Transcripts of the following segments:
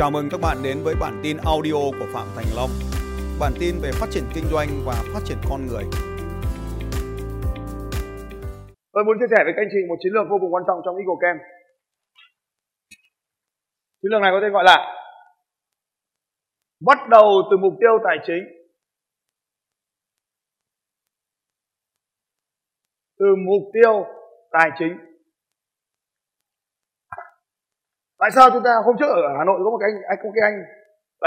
Chào mừng các bạn đến với bản tin audio của Phạm Thành Long. Bản tin về phát triển kinh doanh và phát triển con người. Tôi muốn chia sẻ với các anh chị một chiến lược vô cùng quan trọng trong Eagle Camp. Chiến lược này có tên gọi là bắt đầu từ mục tiêu tài chính. Từ mục tiêu tài chính tại sao chúng ta hôm trước ở hà nội có một cái anh, anh có cái anh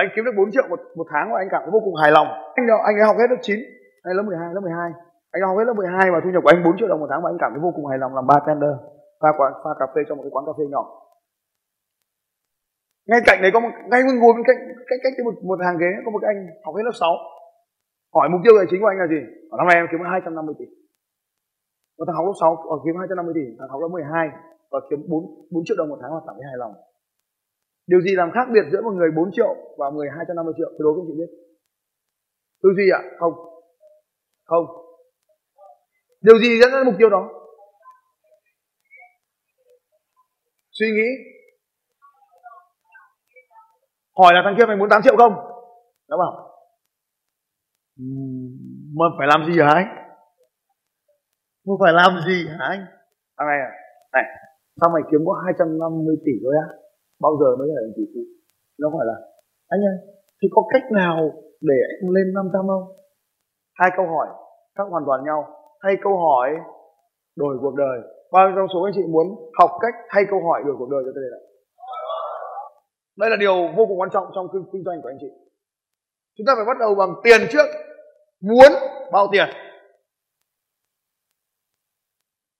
anh kiếm được 4 triệu một một tháng và anh cảm thấy vô cùng hài lòng. Anh nào anh ấy học hết lớp 9 hay lớp 12 lớp 12 anh học hết lớp 12 và thu nhập của anh 4 triệu đồng một tháng và anh cảm thấy vô cùng hài lòng làm bartender pha quán pha cà phê trong một cái quán cà phê nhỏ. Ngay cạnh đấy có một ngay ngồi bên cạnh cách cách một, một hàng ghế có một cái anh học hết lớp 6 hỏi mục tiêu tài chính của anh là gì? Ở năm nay em kiếm 250 tỷ. Và thằng học lớp 6 ở ờ, kiếm 250 tỷ thằng học lớp 12 và kiếm 4, 4 triệu đồng một tháng và cảm thấy hài lòng. Điều gì làm khác biệt giữa một người 4 triệu và một người 250 triệu? Tôi đố các chị biết. Tư duy ạ? À? Không. Không. Điều gì dẫn đến mục tiêu đó? Suy nghĩ. Hỏi là thằng kia mày muốn 8 triệu không? Nó bảo. Mà phải làm gì hả anh? Mà phải làm gì hả anh? Thằng này à? Này, sao mày kiếm có 250 tỷ thôi á? Bao giờ mới là tỷ phú? Nó hỏi là, anh ơi, thì có cách nào để anh lên 500 không? Hai câu hỏi khác hoàn toàn nhau. Thay câu hỏi đổi cuộc đời. Bao nhiêu trong số anh chị muốn học cách thay câu hỏi đổi cuộc đời cho tôi đây này. Đây là điều vô cùng quan trọng trong kinh doanh của anh chị. Chúng ta phải bắt đầu bằng tiền trước. Muốn bao tiền?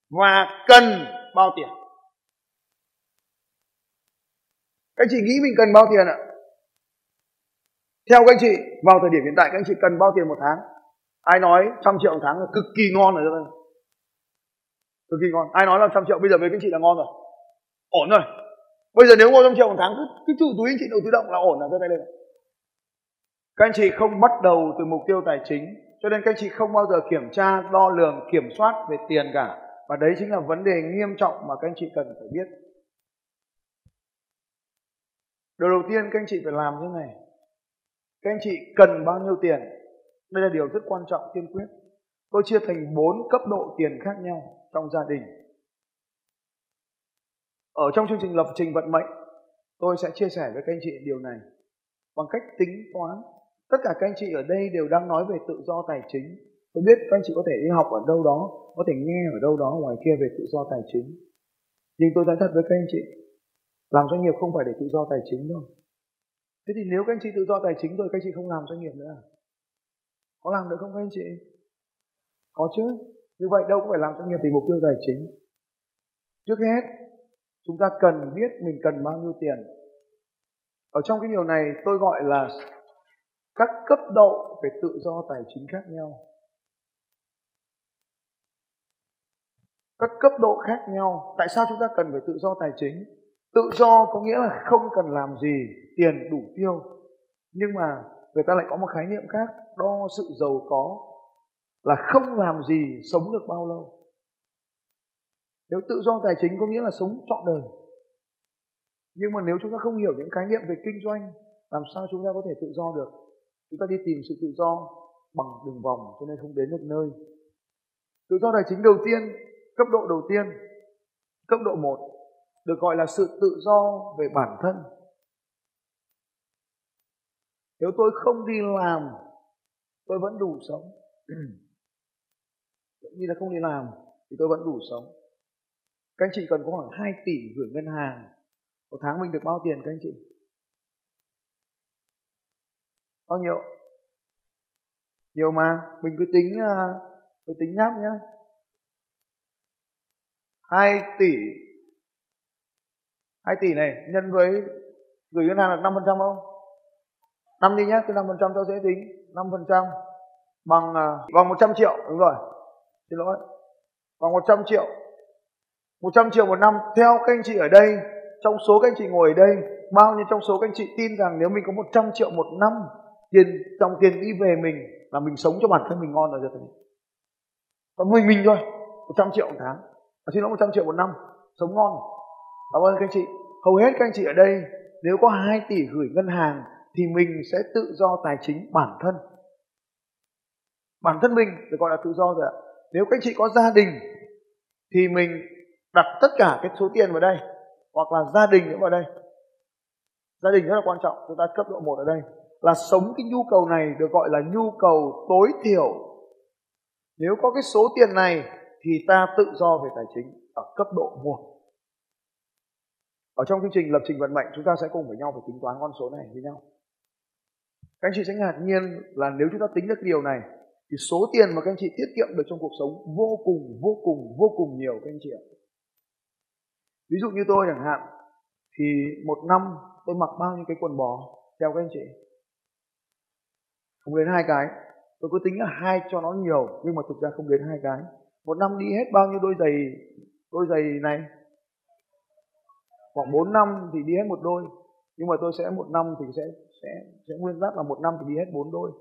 Và cần bao tiền? Các chị nghĩ mình cần bao tiền ạ? Theo các anh chị, vào thời điểm hiện tại các anh chị cần bao tiền một tháng? Ai nói trăm triệu một tháng là cực kỳ ngon rồi đây cực kỳ ngon. Ai nói là trăm triệu? Bây giờ với các anh chị là ngon rồi. Ổn rồi. Bây giờ nếu ngon trăm triệu một tháng, cứ cứ chủ túi anh chị đầu tự động là ổn là giơ tay lên. Các anh chị không bắt đầu từ mục tiêu tài chính, cho nên các anh chị không bao giờ kiểm tra, đo lường, kiểm soát về tiền cả. Và đấy chính là vấn đề nghiêm trọng mà các anh chị cần phải biết. Điều đầu tiên các anh chị phải làm thế này. Các anh chị cần bao nhiêu tiền? Đây là điều rất quan trọng tiên quyết. Tôi chia thành bốn cấp độ tiền khác nhau trong gia đình. Ở trong chương trình lập trình vận mệnh, tôi sẽ chia sẻ với các anh chị điều này bằng cách tính toán. Tất cả các anh chị ở đây đều đang nói về tự do tài chính. Tôi biết các anh chị có thể đi học ở đâu đó, có thể nghe ở đâu đó ngoài kia về tự do tài chính. Nhưng tôi nói thật với các anh chị, làm doanh nghiệp không phải để tự do tài chính đâu. Thế thì nếu các anh chị tự do tài chính rồi các anh chị không làm doanh nghiệp nữa à? Có làm được không các anh chị? Có chứ. Như vậy đâu có phải làm doanh nghiệp vì mục tiêu tài chính. Trước hết, chúng ta cần biết mình cần bao nhiêu tiền. Ở trong cái điều này tôi gọi là các cấp độ về tự do tài chính khác nhau. Các cấp độ khác nhau. Tại sao chúng ta cần phải tự do tài chính? Tự do có nghĩa là không cần làm gì, tiền đủ tiêu. Nhưng mà người ta lại có một khái niệm khác, đo sự giàu có là không làm gì sống được bao lâu. Nếu tự do tài chính có nghĩa là sống trọn đời. Nhưng mà nếu chúng ta không hiểu những khái niệm về kinh doanh, làm sao chúng ta có thể tự do được? Chúng ta đi tìm sự tự do bằng đường vòng cho nên không đến được nơi. Tự do tài chính đầu tiên, cấp độ đầu tiên, cấp độ 1 được gọi là sự tự do về bản thân. Nếu tôi không đi làm, tôi vẫn đủ sống. Như là không đi làm, thì tôi vẫn đủ sống. Các anh chị cần có khoảng 2 tỷ gửi ngân hàng. Một tháng mình được bao tiền các anh chị? Bao nhiêu? Nhiều mà, mình cứ tính à, cứ tính nháp nhá. 2 tỷ 2 tỷ này nhân với gửi ngân hàng là 5% không? 5 đi nhé, cái 5% cho dễ tính 5% bằng à, bằng 100 triệu đúng rồi. Xin lỗi. Bằng 100 triệu. 100 triệu một năm theo các anh chị ở đây, trong số các anh chị ngồi ở đây, bao nhiêu trong số các anh chị tin rằng nếu mình có 100 triệu một năm tiền dòng tiền đi về mình là mình sống cho bản thân mình ngon rồi rồi còn mình mình thôi 100 triệu một tháng à, xin lỗi 100 triệu một năm sống ngon cảm ơn các anh chị. Hầu hết các anh chị ở đây, nếu có 2 tỷ gửi ngân hàng thì mình sẽ tự do tài chính bản thân. Bản thân mình được gọi là tự do rồi ạ. Nếu các anh chị có gia đình thì mình đặt tất cả cái số tiền vào đây, hoặc là gia đình nữa vào đây. Gia đình rất là quan trọng, chúng ta cấp độ một ở đây. Là sống cái nhu cầu này được gọi là nhu cầu tối thiểu. Nếu có cái số tiền này thì ta tự do về tài chính ở cấp độ một ở trong chương trình lập trình vận mệnh, chúng ta sẽ cùng với nhau phải tính toán con số này với nhau. Các anh chị sẽ ngạc nhiên là nếu chúng ta tính được điều này, thì số tiền mà các anh chị tiết kiệm được trong cuộc sống vô cùng vô cùng vô cùng nhiều, các anh chị ạ. Ví dụ như tôi chẳng hạn, thì một năm tôi mặc bao nhiêu cái quần bò, theo các anh chị? Không đến hai cái. Tôi cứ tính là hai cho nó nhiều, nhưng mà thực ra không đến hai cái. Một năm đi hết bao nhiêu đôi giày đôi giày này khoảng 4 năm thì đi hết một đôi. Nhưng mà tôi sẽ một năm thì sẽ sẽ sẽ nguyên tắc là một năm thì đi hết bốn đôi.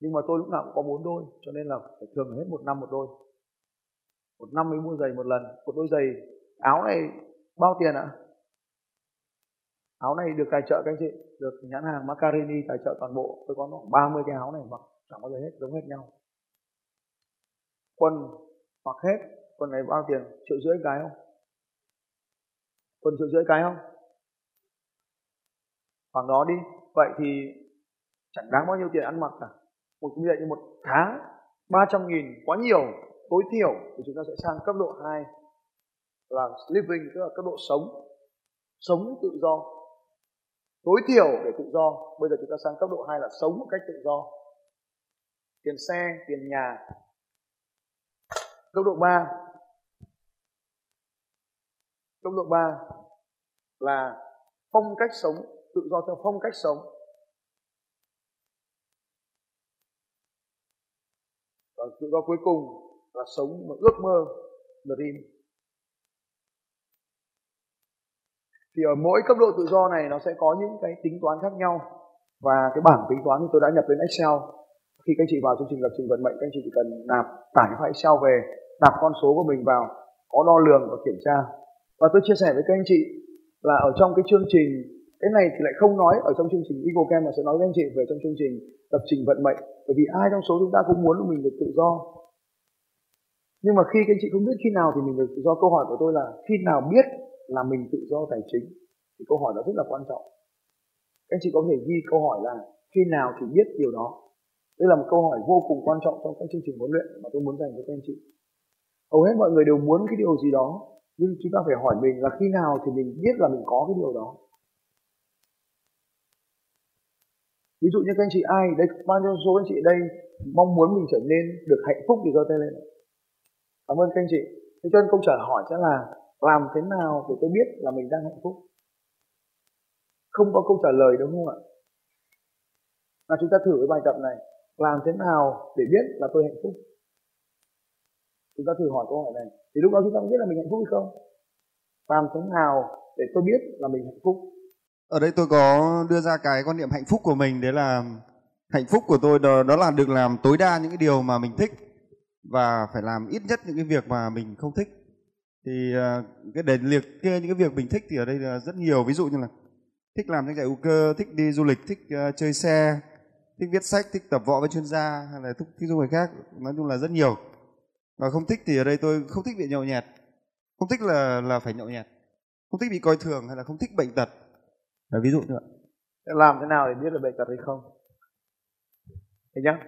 Nhưng mà tôi lúc nào cũng có bốn đôi, cho nên là phải thường hết một năm một đôi. Một năm mới mua giày một lần. Một đôi giày, áo này bao tiền ạ? Áo này được tài trợ các anh chị, được nhãn hàng Macarini tài trợ toàn bộ. Tôi có khoảng 30 cái áo này mặc chẳng bao giờ hết, giống hết nhau. Quần mặc hết, quần này bao tiền? Triệu rưỡi cái không? Quần triệu rưỡi cái không? Khoảng đó đi. Vậy thì chẳng đáng bao nhiêu tiền ăn mặc cả. Một như vậy như một tháng 300 nghìn, quá nhiều, tối thiểu, thì chúng ta sẽ sang cấp độ 2 là living, tức là cấp độ sống. Sống tự do. Tối thiểu để tự do. Bây giờ chúng ta sang cấp độ 2 là sống một cách tự do. Tiền xe, tiền nhà. Cấp độ 3 cấp độ 3 là phong cách sống, tự do theo phong cách sống. Và tự do cuối cùng là sống một ước mơ dream. Thì ở mỗi cấp độ tự do này nó sẽ có những cái tính toán khác nhau. Và cái bảng tính toán thì tôi đã nhập lên Excel. Khi các anh chị vào chương trình lập trình vận mệnh, các anh chị chỉ cần nạp tải file Excel về, nạp con số của mình vào, có đo lường và kiểm tra và tôi chia sẻ với các anh chị là ở trong cái chương trình, cái này thì lại không nói, ở trong chương trình Eagle Camp mà sẽ nói với anh chị về trong chương trình lập trình vận mệnh. Bởi vì ai trong số chúng ta cũng muốn mình được tự do. Nhưng mà khi các anh chị không biết khi nào thì mình được tự do, câu hỏi của tôi là khi nào biết là mình tự do tài chính? Thì câu hỏi đó rất là quan trọng. Các anh chị có thể ghi câu hỏi là khi nào thì biết điều đó? Đây là một câu hỏi vô cùng quan trọng trong các chương trình huấn luyện mà tôi muốn dành cho các anh chị. Hầu hết mọi người đều muốn cái điều gì đó nhưng chúng ta phải hỏi mình là khi nào thì mình biết là mình có cái điều đó. Ví dụ như các anh chị ai, đây, bao nhiêu số anh chị đây mong muốn mình trở nên được hạnh phúc thì giơ tay lên. Cảm ơn các anh chị. Thế cho nên câu trả hỏi sẽ là, làm thế nào để tôi biết là mình đang hạnh phúc? Không có câu trả lời đúng không ạ? Là chúng ta thử cái bài tập này. Làm thế nào để biết là tôi hạnh phúc? Chúng ta thử hỏi câu hỏi này. Thì lúc đó chúng ta biết là mình hạnh phúc hay không? Làm thế nào để tôi biết là mình hạnh phúc? Ở đây tôi có đưa ra cái quan niệm hạnh phúc của mình. Đấy là hạnh phúc của tôi đó, đó là được làm tối đa những cái điều mà mình thích và phải làm ít nhất những cái việc mà mình không thích. Thì ờ, cái để liệt kê những cái việc mình thích thì ở đây là rất nhiều. Ví dụ như là thích làm những trại hữu cơ thích đi du lịch thích uh, chơi xe thích viết sách thích tập võ với chuyên gia hay là thích, thích du người khác. Nói chung là rất nhiều và không thích thì ở đây tôi không thích bị nhậu nhẹt. Không thích là là phải nhậu nhẹt. Không thích bị coi thường hay là không thích bệnh tật. Là ví dụ như vậy. Làm thế nào để biết là bệnh tật hay không? Thấy nhá.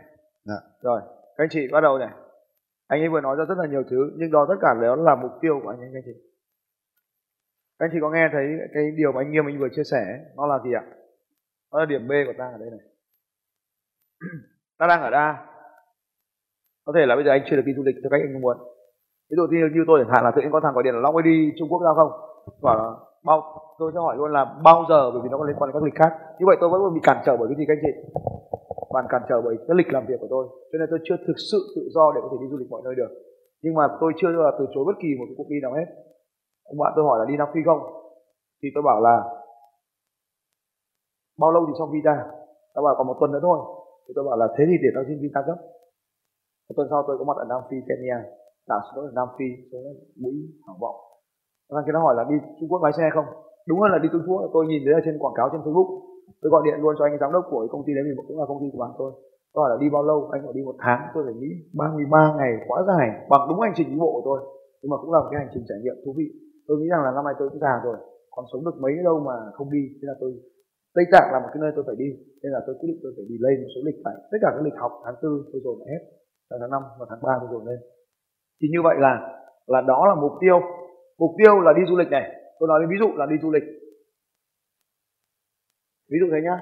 Dạ. rồi các anh chị bắt đầu này. Anh ấy vừa nói ra rất là nhiều thứ nhưng đó tất cả đó là mục tiêu của anh ấy các anh chị. Các anh chị có nghe thấy cái điều mà anh nghiêm anh vừa chia sẻ nó là gì ạ? Nó là điểm B của ta ở đây này. Ta đang ở A có thể là bây giờ anh chưa được đi du lịch theo cách anh muốn. Ví dụ như, như tôi chẳng hạn là tự nhiên có thằng gọi điện là long ơi đi trung quốc ra không? Bảo là bao tôi sẽ hỏi luôn là bao giờ? Bởi vì nó có liên quan đến các lịch khác. Như vậy tôi vẫn bị cản trở bởi cái gì các anh chị? Bạn cản trở bởi cái lịch làm việc của tôi. Cho nên tôi chưa thực sự tự do để có thể đi du lịch mọi nơi được. Nhưng mà tôi chưa là từ chối bất kỳ một cái cuộc đi nào hết. Ông bạn tôi hỏi là đi Nam Phi không? Thì tôi bảo là bao lâu thì xong visa? Tao bảo còn một tuần nữa thôi. Thì tôi bảo là thế thì để tao xin visa gấp tuần sau tôi có mặt ở Nam Phi, Kenya. Đảo xuống ở Nam Phi xuống mũi hỏng vọng. Thằng kia nó hỏi là đi Trung Quốc lái xe không? Đúng hơn là đi Trung Quốc. Tôi nhìn thấy ở trên quảng cáo trên facebook. Tôi gọi điện luôn cho anh giám đốc của công ty đấy vì cũng là công ty của bạn tôi. Tôi hỏi là đi bao lâu? Anh bảo đi một tháng. Tôi phải nghĩ 33 ngày, quá dài. Bằng đúng hành trình đi bộ của tôi. Nhưng mà cũng là một cái hành trình trải nghiệm thú vị. Tôi nghĩ rằng là năm nay tôi cũng già rồi. Còn sống được mấy đâu mà không đi. Thế là tôi, Tây Tạng là một cái nơi tôi phải đi. Nên là tôi quyết định tôi phải đi lên một số lịch tại tất cả các lịch học tháng tư, tôi dồn hết tháng năm và tháng ba tôi dồn lên. Thì như vậy là là đó là mục tiêu. Mục tiêu là đi du lịch này. Tôi nói ví dụ là đi du lịch. Ví dụ thế nhá.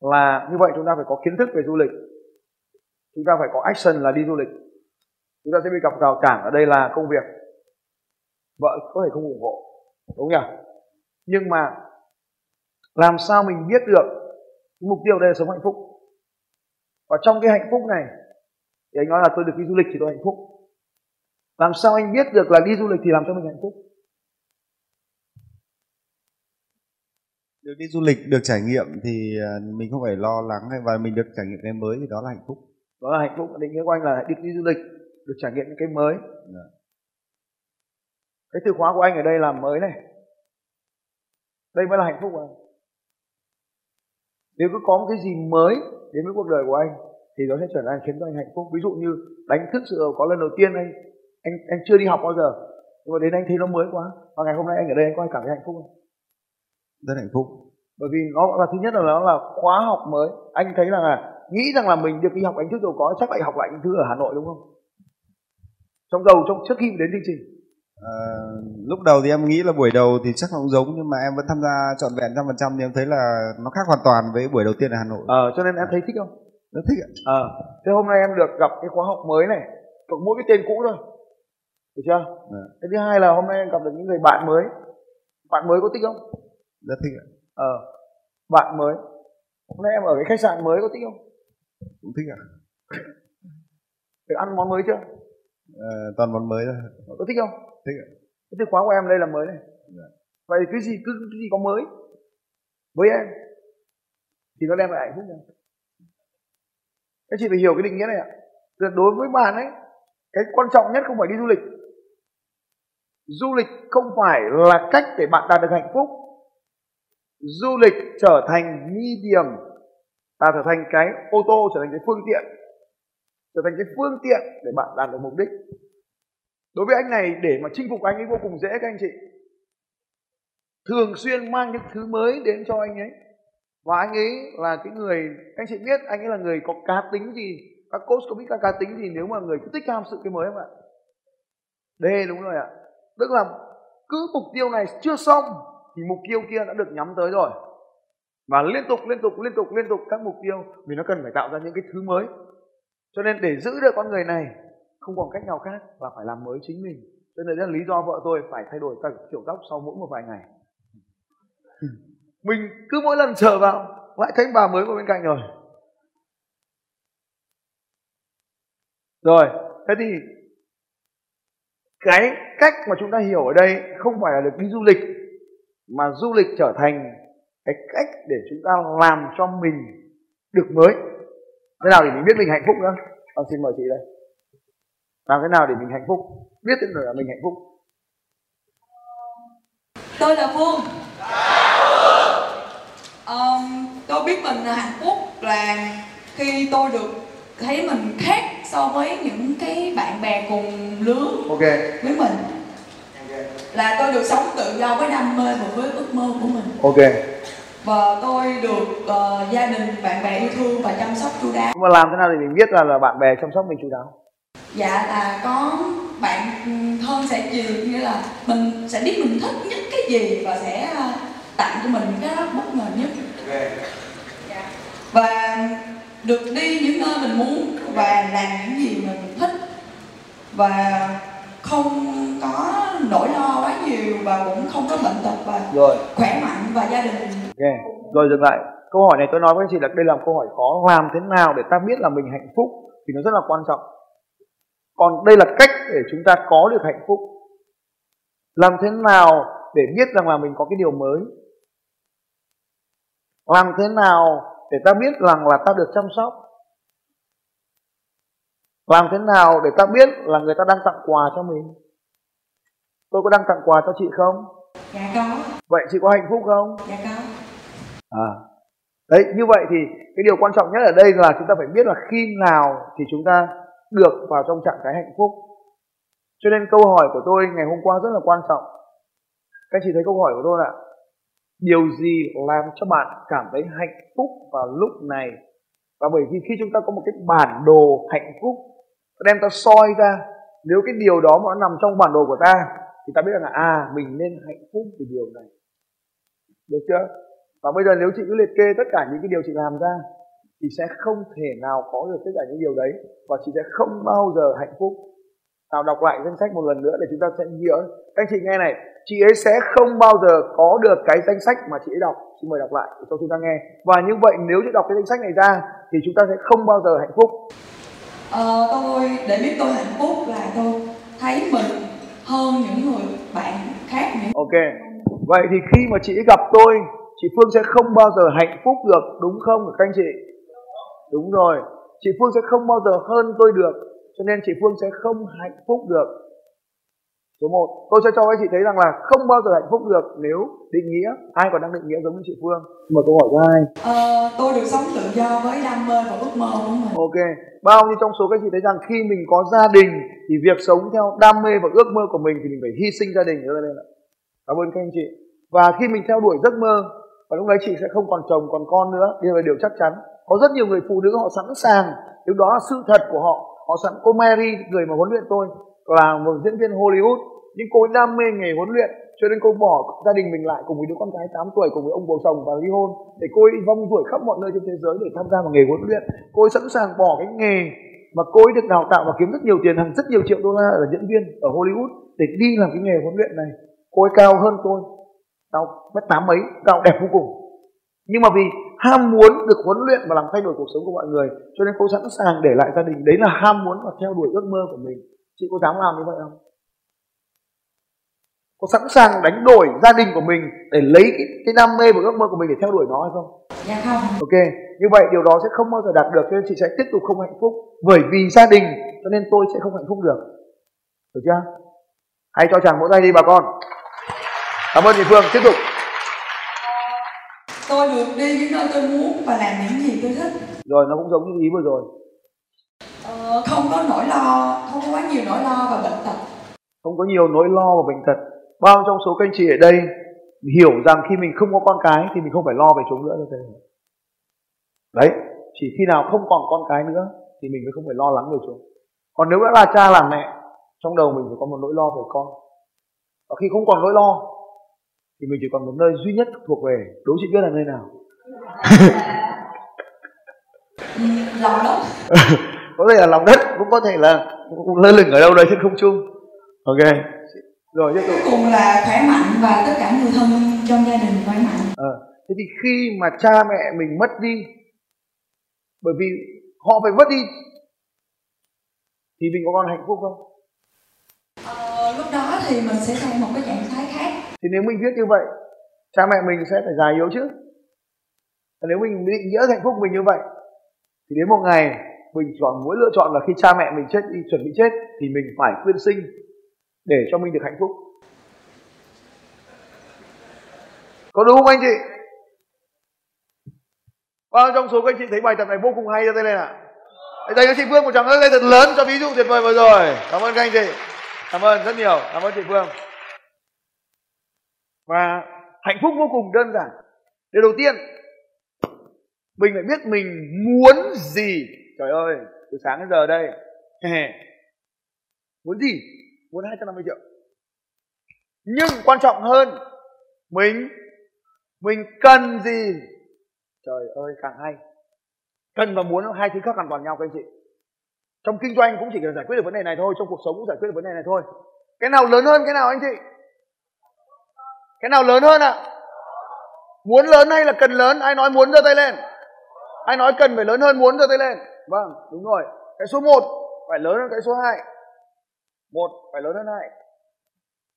Là như vậy chúng ta phải có kiến thức về du lịch. Chúng ta phải có action là đi du lịch. Chúng ta sẽ bị gặp rào cản ở đây là công việc. Vợ có thể không ủng hộ, đúng nhỉ? Nhưng mà làm sao mình biết được mục tiêu đây là sống hạnh phúc? Và trong cái hạnh phúc này thì anh nói là tôi được đi du lịch thì tôi hạnh phúc. Làm sao anh biết được là đi du lịch thì làm cho mình hạnh phúc? Được đi du lịch được trải nghiệm thì à, mình không phải lo lắng hay và mình được trải nghiệm cái mới thì đó là hạnh phúc. Đó là hạnh phúc định nghĩa của anh là được đi du lịch được trải nghiệm những cái mới. Dạ. cái từ khóa của anh ở đây là mới này. Đây mới là hạnh phúc của anh. Nếu cứ có một cái gì mới đến với cuộc đời của anh thì nó sẽ trở thành khiến cho anh hạnh phúc. Ví dụ như đánh thức sự có lần đầu tiên anh anh anh chưa đi học bao giờ nhưng mà đến anh thấy nó mới quá và ngày hôm nay anh ở đây anh có cảm thấy hạnh phúc không? Rất hạnh phúc. Bởi vì nó là thứ nhất là nó là khóa học mới. Anh thấy rằng là nghĩ rằng là mình được đi học anh thức rồi có chắc lại học lại những thứ ở hà nội đúng không? Trong đầu trong trước khi đến chương trình. À, lúc đầu thì em nghĩ là buổi đầu thì chắc cũng giống nhưng mà em vẫn tham gia trọn vẹn trăm phần trăm thì em thấy là nó khác hoàn toàn với buổi đầu tiên ở hà nội. Ờ cho nên em thấy thích không rất thích ạ. Ờ thế hôm nay em được gặp cái khóa học mới này cộng mỗi cái tên cũ thôi. Được chưa? Dạ. cái thứ hai là hôm nay em gặp được những người bạn mới. Bạn mới có thích không? Rất thích ạ. Ờ bạn mới. Hôm nay em ở cái khách sạn mới có thích không? Cũng thích ạ. Được ăn món mới chưa? Ờ, toàn món mới thôi. Có thích không? Thích ạ. Cái từ khóa của em đây là mới này. Dạ. vậy cái gì cứ cái gì có mới? Với em. Thì nó đem lại hạnh phúc này các chị phải hiểu cái định nghĩa này ạ. Đối với bạn ấy, cái quan trọng nhất không phải đi du lịch. Du lịch không phải là cách để bạn đạt được hạnh phúc. Du lịch trở thành medium ta trở thành cái ô tô, trở thành cái phương tiện, trở thành cái phương tiện để bạn đạt được mục đích. Đối với anh này, để mà chinh phục anh ấy vô cùng dễ các anh chị. Thường xuyên mang những thứ mới đến cho anh ấy và anh ấy là cái người, anh chị biết anh ấy là người có cá tính gì, các coach có biết các cá tính gì nếu mà người cứ thích ham sự cái mới không ạ? D, đúng rồi ạ. Tức là cứ mục tiêu này chưa xong thì mục tiêu kia đã được nhắm tới rồi. Và liên tục liên tục liên tục liên tục các mục tiêu vì nó cần phải tạo ra những cái thứ mới. Cho nên để giữ được con người này, không còn cách nào khác là phải làm mới chính mình. Cho nên đây là lý do vợ tôi phải thay đổi các kiểu tóc sau mỗi một vài ngày mình cứ mỗi lần sờ vào, lại thấy bà mới vào bên cạnh rồi. Rồi, thế thì cái cách mà chúng ta hiểu ở đây không phải là được đi du lịch, mà du lịch trở thành cái cách để chúng ta làm cho mình được mới. Thế nào để mình biết mình hạnh phúc nữa con xin mời chị đây. Làm thế nào để mình hạnh phúc? Biết được là mình hạnh phúc? Tôi là Phương. Tôi biết mình là hạnh phúc là khi tôi được thấy mình khác so với những cái bạn bè cùng lứa ok. với mình. Là tôi được sống tự do với đam mê và với ước mơ của mình. Ok. Và tôi được ờ, gia đình bạn bè yêu thương và chăm sóc chu đáo. Mà làm thế nào để mình biết là là bạn bè chăm sóc mình chú đáo? Dạ là có bạn thân sẽ gì nghĩa là mình sẽ biết mình thích nhất cái gì và sẽ ờ, tặng cho mình cái đó bất ngờ nhất. Và được đi những nơi mình muốn và làm những gì mà mình thích. Và không có nỗi lo quá nhiều và cũng không có bệnh tật và rồi. khỏe mạnh và gia đình. Ok. Rồi dừng lại. Câu hỏi này tôi nói với anh chị là đây là một câu hỏi khó. Làm thế nào để ta biết là mình hạnh phúc thì nó rất là quan trọng. Còn đây là cách để chúng ta có được hạnh phúc. Làm thế nào để biết rằng là mình có cái điều mới làm thế nào để ta biết rằng là ta được chăm sóc? Làm thế nào để ta biết là người ta đang tặng quà cho mình? Tôi có đang tặng quà cho chị không? Dạ có. Vậy chị có hạnh phúc không? Dạ có. À. Đấy như vậy thì cái điều quan trọng nhất ở đây là chúng ta phải biết là khi nào thì chúng ta được vào trong trạng thái hạnh phúc. Cho nên câu hỏi của tôi ngày hôm qua rất là quan trọng. Các chị thấy câu hỏi của tôi là điều gì làm cho bạn cảm thấy hạnh phúc vào lúc này? Và bởi vì khi chúng ta có một cái bản đồ hạnh phúc đem ta soi ra, nếu cái điều đó mà nó nằm trong bản đồ của ta, thì ta biết rằng là à mình nên hạnh phúc vì điều này. Được chưa? Và bây giờ nếu chị cứ liệt kê tất cả những cái điều chị làm ra, thì sẽ không thể nào có được tất cả những điều đấy, và chị sẽ không bao giờ hạnh phúc. Nào đọc lại danh sách một lần nữa để chúng ta sẽ nhớ. Các anh chị nghe này chị ấy sẽ không bao giờ có được cái danh sách mà chị ấy đọc. Xin mời đọc lại để cho chúng ta nghe. Và như vậy nếu chị đọc cái danh sách này ra thì chúng ta sẽ không bao giờ hạnh phúc. Ờ, tôi để biết tôi hạnh phúc là tôi thấy mình hơn những người bạn khác những ok. Vậy thì khi mà chị gặp tôi chị Phương sẽ không bao giờ hạnh phúc được đúng không các anh chị? Đúng rồi. Chị Phương sẽ không bao giờ hơn tôi được cho nên chị Phương sẽ không hạnh phúc được số 1 tôi sẽ cho các chị thấy rằng là không bao giờ hạnh phúc được nếu định nghĩa. Ai còn đang định nghĩa giống như chị Phương? Mà câu hỏi thứ hai ờ, tôi được sống tự do với đam mê và ước mơ của mình ok. Bao nhiêu trong số các chị thấy rằng khi mình có gia đình thì việc sống theo đam mê và ước mơ của mình thì mình phải hy sinh gia đình. Nhớ lên ạ cảm ơn các anh chị. Và khi mình theo đuổi giấc mơ và lúc đấy chị sẽ không còn chồng còn con nữa. Điều là điều chắc chắn. Có rất nhiều người phụ nữ họ sẵn sàng. Điều đó là sự thật của họ họ sẵn cô Mary người mà huấn luyện tôi là một diễn viên Hollywood nhưng cô ấy đam mê nghề huấn luyện, cho nên cô bỏ gia đình mình lại cùng với đứa con gái 8 tuổi, cùng với ông bố chồng và ly hôn. Để cô ấy vong ruổi khắp mọi nơi trên thế giới để tham gia vào nghề huấn luyện. Cô ấy sẵn sàng bỏ cái nghề mà cô ấy được đào tạo và kiếm rất nhiều tiền, hàng rất nhiều triệu đô la ở diễn viên ở Hollywood để đi làm cái nghề huấn luyện này. Cô ấy cao hơn tôi, cao mét tám mấy, cao đẹp vô cùng. Nhưng mà vì ham muốn được huấn luyện và làm thay đổi cuộc sống của mọi người, cho nên cô sẵn sàng để lại gia đình. Đấy là ham muốn và theo đuổi ước mơ của mình. Chị có dám làm như vậy không? Có sẵn sàng đánh đổi gia đình của mình để lấy cái, cái đam mê và ước mơ của mình để theo đuổi nó hay không? Dạ không. Ok như vậy điều đó sẽ không bao giờ đạt được cho nên chị sẽ tiếp tục không hạnh phúc. Bởi vì gia đình cho nên tôi sẽ không hạnh phúc được. Được chưa? Hãy cho chàng vỗ tay đi bà con. Cảm ơn chị phương. Tiếp tục. Tôi được đi những nơi tôi muốn và làm những gì tôi thích. Rồi nó cũng giống như ý vừa rồi. Ờ, không có nỗi lo không có quá nhiều nỗi lo và bệnh tật. Không có nhiều nỗi lo và bệnh tật bao trong số các anh chị ở đây hiểu rằng khi mình không có con cái thì mình không phải lo về chúng nữa đấy chỉ khi nào không còn con cái nữa thì mình mới không phải lo lắng về chúng. Còn nếu đã là cha làm mẹ trong đầu mình phải có một nỗi lo về con. Và khi không còn nỗi lo thì mình chỉ còn một nơi duy nhất thuộc về đố chị biết là nơi nào? Lòng đất. Có thể là lòng đất cũng có thể là lơ lửng ở đâu đấy trên không trung. Ok rồi tiếp tục. Cùng là khỏe mạnh và tất cả người thân trong gia đình khỏe mạnh. À, thế thì khi mà cha mẹ mình mất đi bởi vì họ phải mất đi thì mình có còn hạnh phúc không? Ờ, lúc đó thì mình sẽ sang một cái trạng thái khác. Thì nếu mình viết như vậy cha mẹ mình sẽ phải già yếu chứ. Và nếu mình định nghĩa hạnh phúc mình như vậy thì đến một ngày mình chọn mỗi lựa chọn là khi cha mẹ mình chết đi chuẩn bị chết thì mình phải quyên sinh để cho mình được hạnh phúc. Có đúng không anh chị? Bao trong số các anh chị thấy bài tập này vô cùng hay cho tay lên ạ. À? dành cho chị Phương một tràng lên thật lớn cho ví dụ tuyệt vời vừa rồi. Cảm ơn các anh chị. Cảm ơn rất nhiều. Cảm ơn chị Phương. Và hạnh phúc vô cùng đơn giản. Điều đầu tiên, mình phải biết mình muốn gì. Trời ơi, từ sáng đến giờ đây. Muốn gì? Muốn 250 triệu. Nhưng quan trọng hơn, mình mình cần gì? Trời ơi, càng hay. Cần và muốn hai thứ khác hoàn toàn nhau, các anh chị. Trong kinh doanh cũng chỉ cần giải quyết được vấn đề này thôi, trong cuộc sống cũng giải quyết được vấn đề này thôi. Cái nào lớn hơn, cái nào, anh chị? Cái nào lớn hơn ạ? À? muốn lớn hay là cần lớn? Ai nói muốn giơ tay lên? Ai nói cần phải lớn hơn, muốn giơ tay lên? Vâng đúng rồi. Cái số 1 phải lớn hơn cái số 2 một phải lớn hơn hai.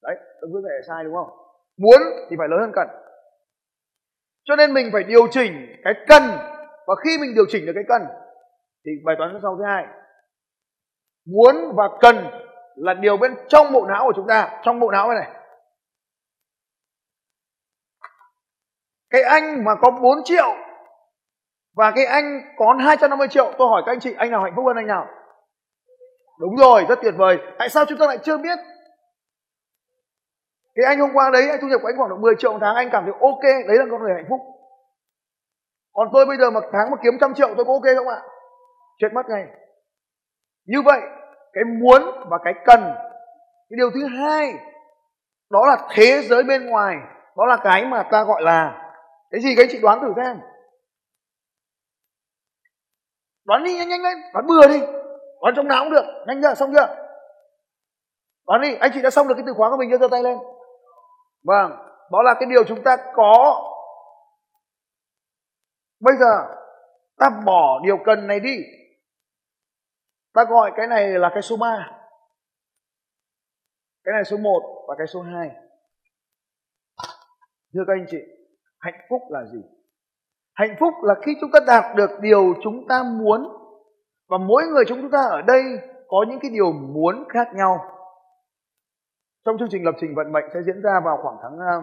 Đấy tôi cứ thể sai đúng không? Muốn thì phải lớn hơn cần. Cho nên mình phải điều chỉnh cái cần và khi mình điều chỉnh được cái cần thì bài toán sau thứ hai. Muốn và cần là điều bên trong bộ não của chúng ta. Trong bộ não này, này. Cái anh mà có 4 triệu và cái anh có 250 triệu tôi hỏi các anh chị anh nào hạnh phúc hơn anh nào đúng rồi, rất tuyệt vời. Tại sao chúng ta lại chưa biết? Thì anh hôm qua đấy, anh thu nhập của anh khoảng độ 10 triệu một tháng, anh cảm thấy ok, đấy là con người hạnh phúc. Còn tôi bây giờ mà tháng mà kiếm trăm triệu, tôi có ok không ạ? Chết mất ngay. Như vậy, cái muốn và cái cần. Cái điều thứ hai, đó là thế giới bên ngoài. Đó là cái mà ta gọi là, cái gì các anh chị đoán thử xem. Đoán đi, nhanh nhanh lên đoán bừa đi bán trong não cũng được. Nhanh chưa? Xong chưa? Đoán đi, anh chị đã xong được cái từ khóa của mình chưa giơ tay lên. Vâng đó là cái điều chúng ta có. Bây giờ, ta bỏ điều cần này đi. Ta gọi cái này là cái số 3 cái này số 1 và cái số 2 thưa các anh chị, hạnh phúc là gì? Hạnh phúc là khi chúng ta đạt được điều chúng ta muốn và mỗi người chúng ta ở đây có những cái điều muốn khác nhau. Trong chương trình lập trình vận mệnh sẽ diễn ra vào khoảng tháng à,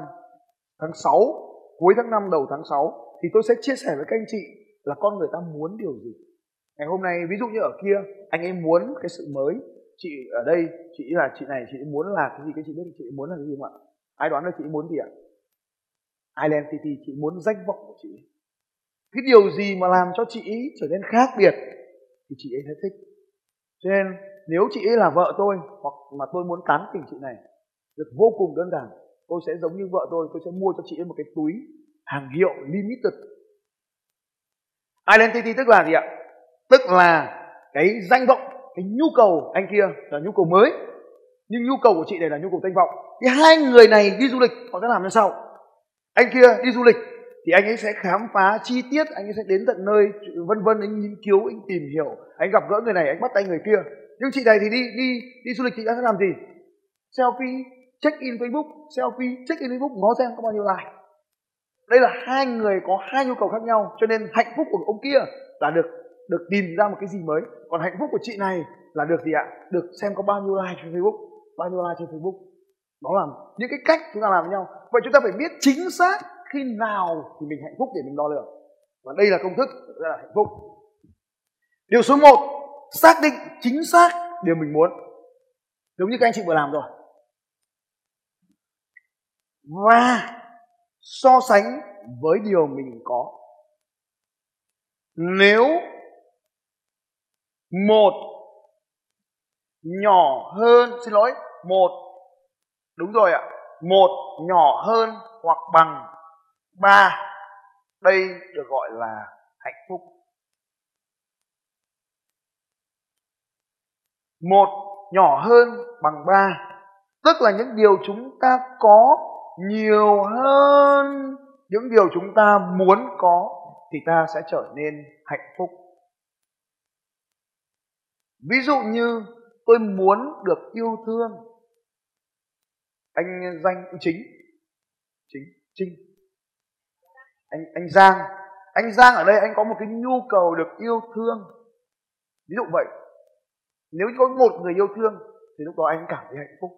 tháng 6 cuối tháng 5 đầu tháng 6 thì tôi sẽ chia sẻ với các anh chị là con người ta muốn điều gì. Ngày hôm nay, ví dụ như ở kia, anh ấy muốn cái sự mới. Chị ở đây, chị là chị này, chị muốn là cái gì cái chị biết chị muốn là cái gì không ạ? Ai đoán được chị muốn gì ạ? Identity chị muốn danh vọng của chị. Cái điều gì mà làm cho chị trở nên khác biệt? Thì chị ấy sẽ thích. Cho nên, nếu chị ấy là vợ tôi, hoặc mà tôi muốn tán tỉnh chị này, việc vô cùng đơn giản. Tôi sẽ giống như vợ tôi tôi sẽ mua cho chị ấy một cái túi hàng hiệu limited. Identity tức là gì ạ? Tức là cái danh vọng, cái nhu cầu anh kia là nhu cầu mới, nhưng nhu cầu của chị này là nhu cầu danh vọng. Thì hai người này đi du lịch, họ sẽ làm như sau. Anh kia đi du lịch thì anh ấy sẽ khám phá chi tiết, anh ấy sẽ đến tận nơi, vân vân, anh nghiên cứu, anh tìm hiểu, anh gặp gỡ người này, anh bắt tay người kia. Nhưng chị này thì đi đi đi du lịch, chị đã sẽ làm gì? Selfie, check in facebook, selfie, check in facebook, ngó xem có bao nhiêu like. Đây là hai người có hai nhu cầu khác nhau, cho nên hạnh phúc của ông kia là được được tìm ra một cái gì mới. Còn hạnh phúc của chị này là được gì ạ? Được xem có bao nhiêu like trên facebook, bao nhiêu like trên facebook. Đó là những cái cách chúng ta làm với nhau. Vậy chúng ta phải biết chính xác khi nào thì mình hạnh phúc để mình đo lường. Và đây là công thức rất là hạnh phúc. Điều số 1 xác định chính xác điều mình muốn. Giống như các anh chị vừa làm rồi. Và so sánh với điều mình có. Nếu một nhỏ hơn, xin lỗi, một, đúng rồi ạ, một nhỏ hơn hoặc bằng ba đây được gọi là hạnh phúc. Một nhỏ hơn bằng ba tức là những điều chúng ta có nhiều hơn. Những điều chúng ta muốn có thì ta sẽ trở nên hạnh phúc. Ví dụ như tôi muốn được yêu thương. Anh danh chính, chính chính. trinh anh anh giang. Anh giang ở đây, anh có một cái nhu cầu được yêu thương. Ví dụ vậy, nếu có một người yêu thương, thì lúc đó anh cảm thấy hạnh phúc.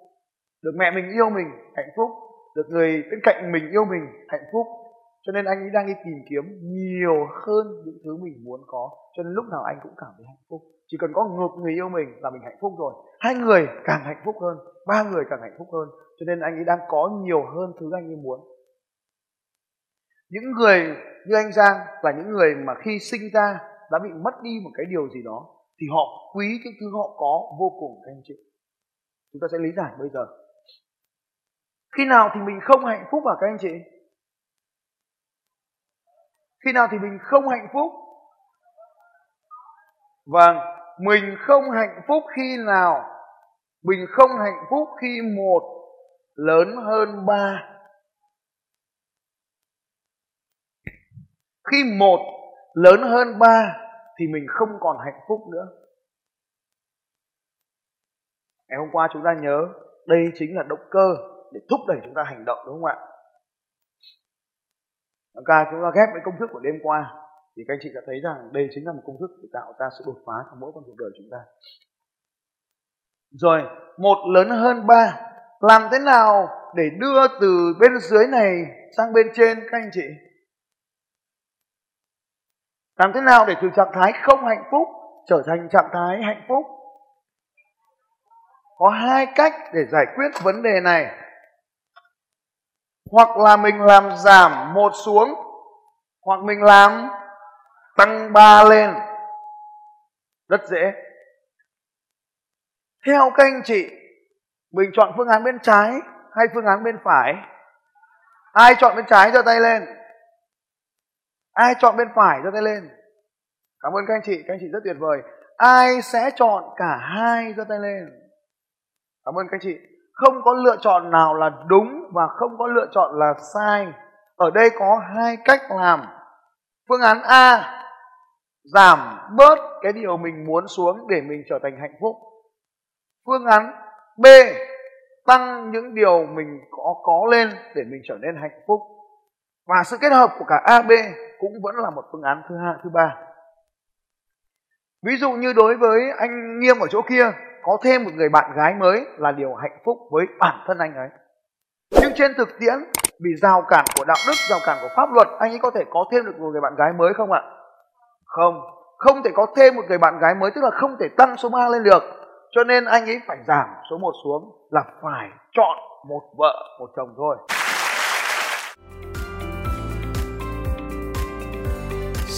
Được mẹ mình yêu mình, hạnh phúc. Được người bên cạnh mình yêu mình, hạnh phúc. Cho nên anh ấy đang đi tìm kiếm nhiều hơn những thứ mình muốn có. Cho nên lúc nào anh cũng cảm thấy hạnh phúc. Chỉ cần có ngược người yêu mình là mình hạnh phúc rồi. Hai người càng hạnh phúc hơn, ba người càng hạnh phúc hơn. Cho nên anh ấy đang có nhiều hơn thứ anh ấy muốn những người như anh giang là những người mà khi sinh ra đã bị mất đi một cái điều gì đó, thì họ quý cái thứ họ có vô cùng các anh chị. Chúng ta sẽ lý giải bây giờ. Khi nào thì mình không hạnh phúc à các anh chị? Khi nào thì mình không hạnh phúc? Vâng mình không hạnh phúc khi nào? Mình không hạnh phúc khi một lớn hơn ba. Khi một lớn hơn ba thì mình không còn hạnh phúc nữa. Ngày hôm qua chúng ta nhớ, đây chính là động cơ để thúc đẩy chúng ta hành động, đúng không ạ? Ca chúng ta ghép với công thức của đêm qua thì các anh chị đã thấy rằng đây chính là một công thức để tạo ra sự đột phá trong mỗi con cuộc đời chúng ta. Rồi, một lớn hơn ba, làm thế nào để đưa từ bên dưới này sang bên trên, các anh chị? Làm thế nào để từ trạng thái không hạnh phúc trở thành trạng thái hạnh phúc? Có hai cách để giải quyết vấn đề này. Hoặc là mình làm giảm một xuống, hoặc mình làm tăng ba lên. Rất dễ. Theo các anh chị, mình chọn phương án bên trái hay phương án bên phải? Ai chọn bên trái giơ tay lên? Ai chọn bên phải giơ tay lên? Cảm ơn các anh chị, các anh chị rất tuyệt vời. Ai sẽ chọn cả hai giơ tay lên? Cảm ơn các anh chị. Không có lựa chọn nào là đúng và không có lựa chọn là sai. Ở đây có hai cách làm. Phương án a, giảm bớt cái điều mình muốn xuống để mình trở thành hạnh phúc. Phương án b, tăng những điều mình có có lên để mình trở nên hạnh phúc. Và sự kết hợp của cả a, b cũng vẫn là một phương án thứ hai, thứ ba. Ví dụ như đối với anh nghiêm ở chỗ kia, có thêm một người bạn gái mới là điều hạnh phúc với bản thân anh ấy. Nhưng trên thực tiễn, vì rào cản của đạo đức, rào cản của pháp luật, anh ấy có thể có thêm được một người bạn gái mới không ạ? Không. Không thể có thêm một người bạn gái mới, tức là không thể tăng số 3 lên được. Cho nên anh ấy phải giảm số 1 xuống là phải chọn một vợ, một chồng thôi.